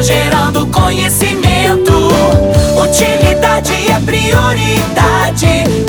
Informação gerando conhecimento. Utilidade é prioridade.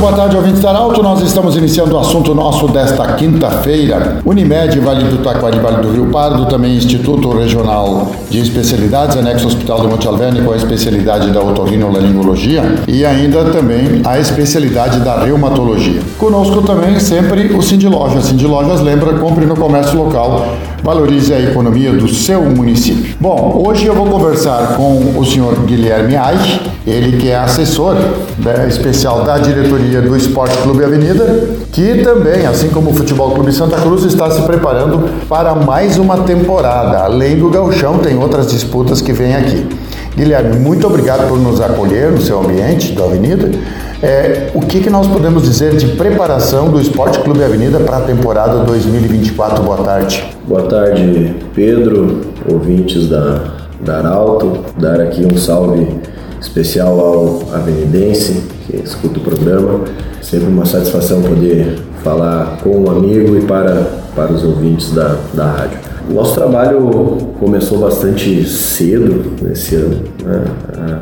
Boa tarde, ouvintes da Arauto. Nós estamos iniciando o assunto nosso desta quinta-feira. Unimed, Vale do Taquari, Vale do Rio Pardo, também Instituto Regional de Especialidades, anexo Hospital de Monte Alverne com a especialidade da otorrinolaringologia e ainda também a especialidade da reumatologia. Conosco também sempre o Cindy Lojas. Cindy Lojas lembra, compre no comércio local valorize a economia do seu município. Bom, hoje eu vou conversar com o senhor Guilherme Aich, ele que é assessor né, especial da diretoria do Esporte Clube Avenida, que também, assim como o Futebol Clube Santa Cruz, está se preparando para mais uma temporada. Além do gauchão, tem outras disputas que vêm aqui. Guilherme, muito obrigado por nos acolher no seu ambiente da Avenida. É, o que, que nós podemos dizer de preparação do Esporte Clube Avenida para a temporada 2024? Boa tarde. Boa tarde, Pedro, ouvintes da, da Arauto. Dar aqui um salve especial ao avenidense que escuta o programa. Sempre uma satisfação poder falar com um amigo e para, para os ouvintes da, da rádio. O nosso trabalho começou bastante cedo nesse ano. Né?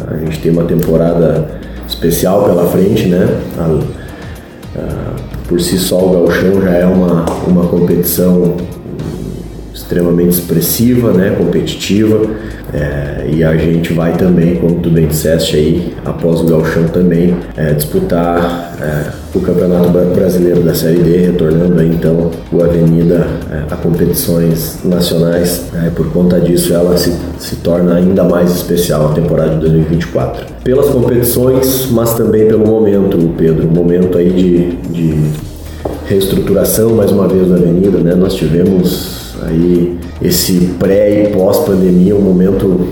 A, gente tem uma temporada especial pela frente, né? A, a, por si só o gauchão já é uma, uma competição extremamente expressiva, né? competitiva. É, e a gente vai também, como tu bem disseste aí, após o Galchão também, é, disputar é, o Campeonato Brasileiro da Série D, retornando aí então o Avenida é, a competições nacionais. É, por conta disso, ela se, se torna ainda mais especial a temporada de 2024. Pelas competições, mas também pelo momento, Pedro, momento aí de, de reestruturação mais uma vez da Avenida, né? Nós tivemos aí esse pré e pós pandemia um momento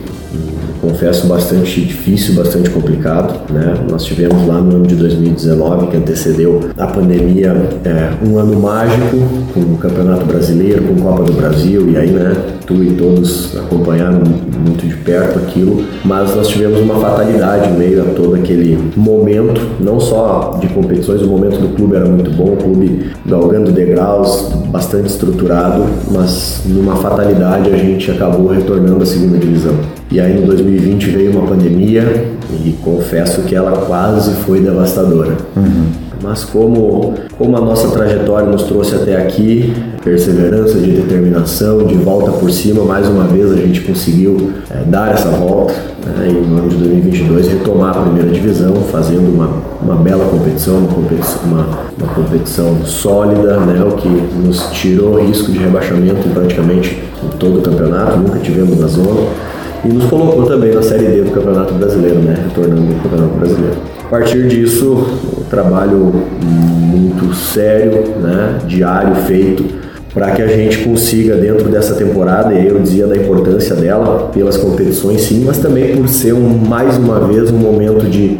confesso, bastante difícil, bastante complicado. Né? Nós tivemos lá no ano de 2019, que antecedeu a pandemia, é, um ano mágico com o Campeonato Brasileiro, com Copa do Brasil, e aí, né, tu e todos acompanharam muito de perto aquilo, mas nós tivemos uma fatalidade em meio a todo aquele momento, não só de competições, o momento do clube era muito bom, o clube galgando degraus, bastante estruturado, mas numa fatalidade a gente acabou retornando à segunda divisão. E aí em 2020 veio uma pandemia e confesso que ela quase foi devastadora. Uhum. Mas como, como a nossa trajetória nos trouxe até aqui, perseverança, de determinação, de volta por cima, mais uma vez a gente conseguiu é, dar essa volta né, e no ano de 2022 retomar a primeira divisão, fazendo uma, uma bela competição, uma competição, uma, uma competição sólida, né, o que nos tirou risco de rebaixamento praticamente em todo o campeonato, nunca tivemos na zona e nos colocou também na Série D do Campeonato Brasileiro, né? Retornando ao Campeonato Brasileiro. A partir disso, um trabalho muito sério, né? diário feito, para que a gente consiga dentro dessa temporada, e aí eu dizia da importância dela pelas competições sim, mas também por ser um, mais uma vez um momento de,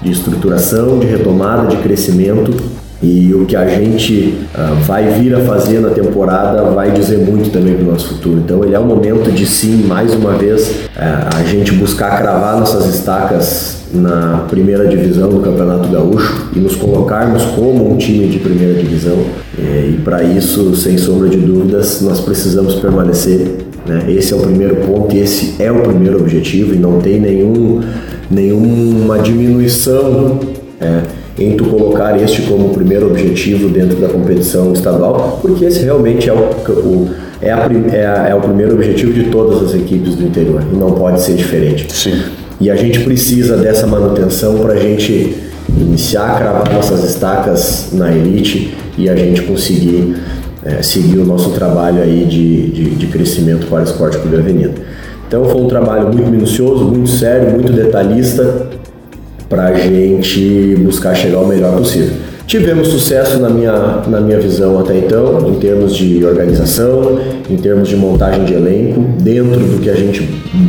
de estruturação, de retomada, de crescimento e o que a gente uh, vai vir a fazer na temporada vai dizer muito também para o nosso futuro. Então ele é o momento de sim, mais uma vez, uh, a gente buscar cravar nossas estacas na primeira divisão do Campeonato Gaúcho e nos colocarmos como um time de primeira divisão. Uh, e para isso, sem sombra de dúvidas, nós precisamos permanecer. Né? Esse é o primeiro ponto e esse é o primeiro objetivo e não tem nenhum, nenhuma diminuição. É, em tu colocar este como primeiro objetivo dentro da competição estadual, porque esse realmente é o, o é, a, é, a, é, o primeiro objetivo de todas as equipes do interior e não pode ser diferente. Sim. E a gente precisa dessa manutenção para a gente iniciar a cravar nossas estacas na elite e a gente conseguir é, seguir o nosso trabalho aí de, de, de crescimento para o Esporte Clube Avenida. Então foi um trabalho muito minucioso, muito sério, muito detalhista para a gente buscar chegar ao melhor possível. Tivemos sucesso na minha, na minha visão até então, em termos de organização, em termos de montagem de elenco, dentro do que a gente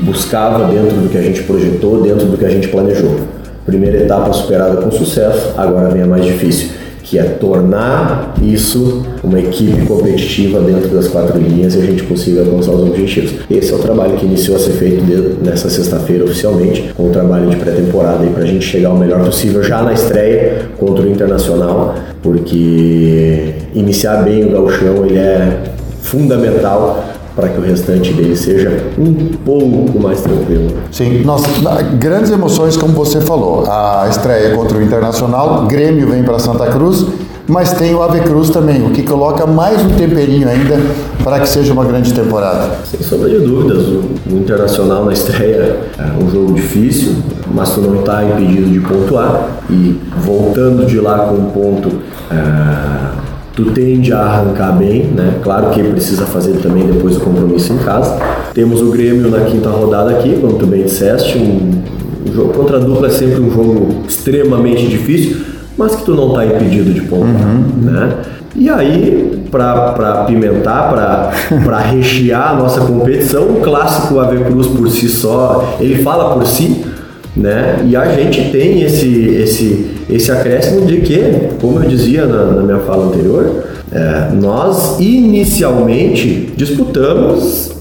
buscava, dentro do que a gente projetou, dentro do que a gente planejou. Primeira etapa superada com sucesso, agora vem a mais difícil, que é tornar isso uma equipe competitiva dentro das quatro linhas e a gente consiga alcançar os objetivos. Esse é o trabalho que iniciou a ser feito nessa sexta-feira oficialmente, com o trabalho de pré-temporada para a gente chegar o melhor possível já na estreia contra o Internacional, porque iniciar bem o gauchão ele é fundamental para que o restante dele seja um pouco mais tranquilo. Sim, nós, grandes emoções, como você falou. A estreia contra o Internacional, Grêmio vem para Santa Cruz, mas tem o Ave Cruz também, o que coloca mais um temperinho ainda para que seja uma grande temporada. Sem sombra de dúvidas, o, o Internacional na estreia é um jogo difícil, mas tu não está impedido de pontuar e voltando de lá com um ponto. É, tu tende a arrancar bem, né? Claro que precisa fazer também depois o compromisso em casa. Temos o Grêmio na quinta rodada aqui, como tu bem disseste, um, um jogo contra a dupla é sempre um jogo extremamente difícil, mas que tu não está impedido de pontuar, uhum. né? E aí, para pimentar, para rechear a nossa competição, o clássico Ave Cruz por si só, ele fala por si, né? E a gente tem esse, esse, esse acréscimo de que, como eu dizia na, na minha fala anterior, é, nós inicialmente disputamos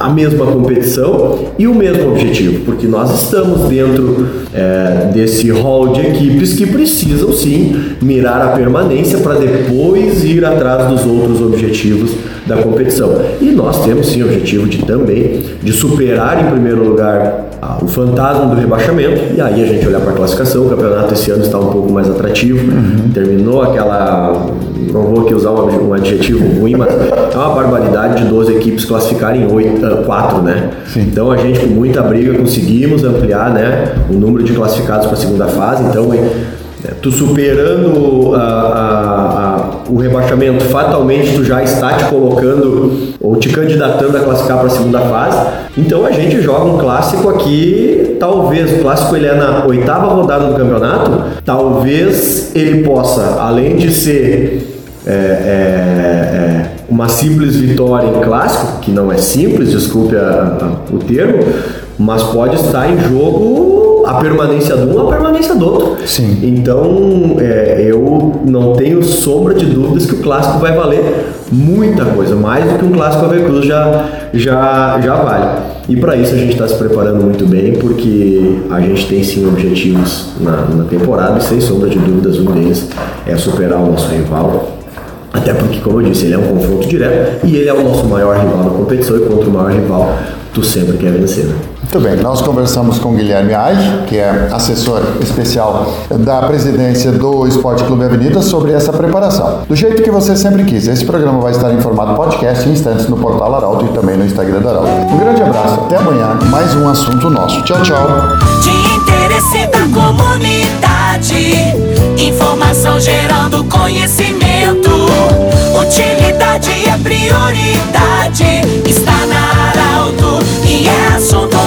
a mesma competição e o mesmo objetivo, porque nós estamos dentro é, desse hall de equipes que precisam sim mirar a permanência para depois ir atrás dos outros objetivos da competição. E nós temos sim o objetivo de também de superar em primeiro lugar o fantasma do rebaixamento e aí a gente olhar para a classificação. O campeonato esse ano está um pouco mais atrativo, uhum. terminou aquela não vou aqui usar um, adjetivo ruim, mas é uma barbaridade de 12 equipes classificarem 8, uh, 4, né? Sim. Então a gente, com muita briga, conseguimos ampliar né, o número de classificados para a segunda fase. Então, é, tu superando a, a, a, o rebaixamento, fatalmente tu já está te colocando ou te candidatando a classificar para a segunda fase. Então a gente joga um clássico aqui, talvez o clássico ele é na oitava rodada do campeonato, talvez ele possa, além de ser é, é, é, uma simples vitória em clássico, que não é simples, desculpe a, a, o termo, mas pode estar em jogo a permanência de um, a permanência do outro. Sim. Então, é, eu não tenho sombra de dúvidas que o clássico vai valer muita coisa, mais do que um clássico a Cruz já, já, já vale. E para isso a gente está se preparando muito bem, porque a gente tem sim objetivos na, na temporada e sem sombra de dúvidas um deles é superar o nosso rival, até porque, como eu disse, ele é um confronto direto e ele é o nosso maior rival na competição e contra o maior rival tu sempre quer vencer. Né? Muito bem, nós conversamos com Guilherme Age, que é assessor especial da presidência do Esporte Clube Avenida, sobre essa preparação. Do jeito que você sempre quis. Esse programa vai estar em formato podcast em instantes no portal Arauto e também no Instagram da Arauto. Um grande abraço, até amanhã, mais um assunto nosso. Tchau, tchau. De interesse da comunidade, informação gerando conhecimento. Utilidade é prioridade, está na Arauto e é assunto.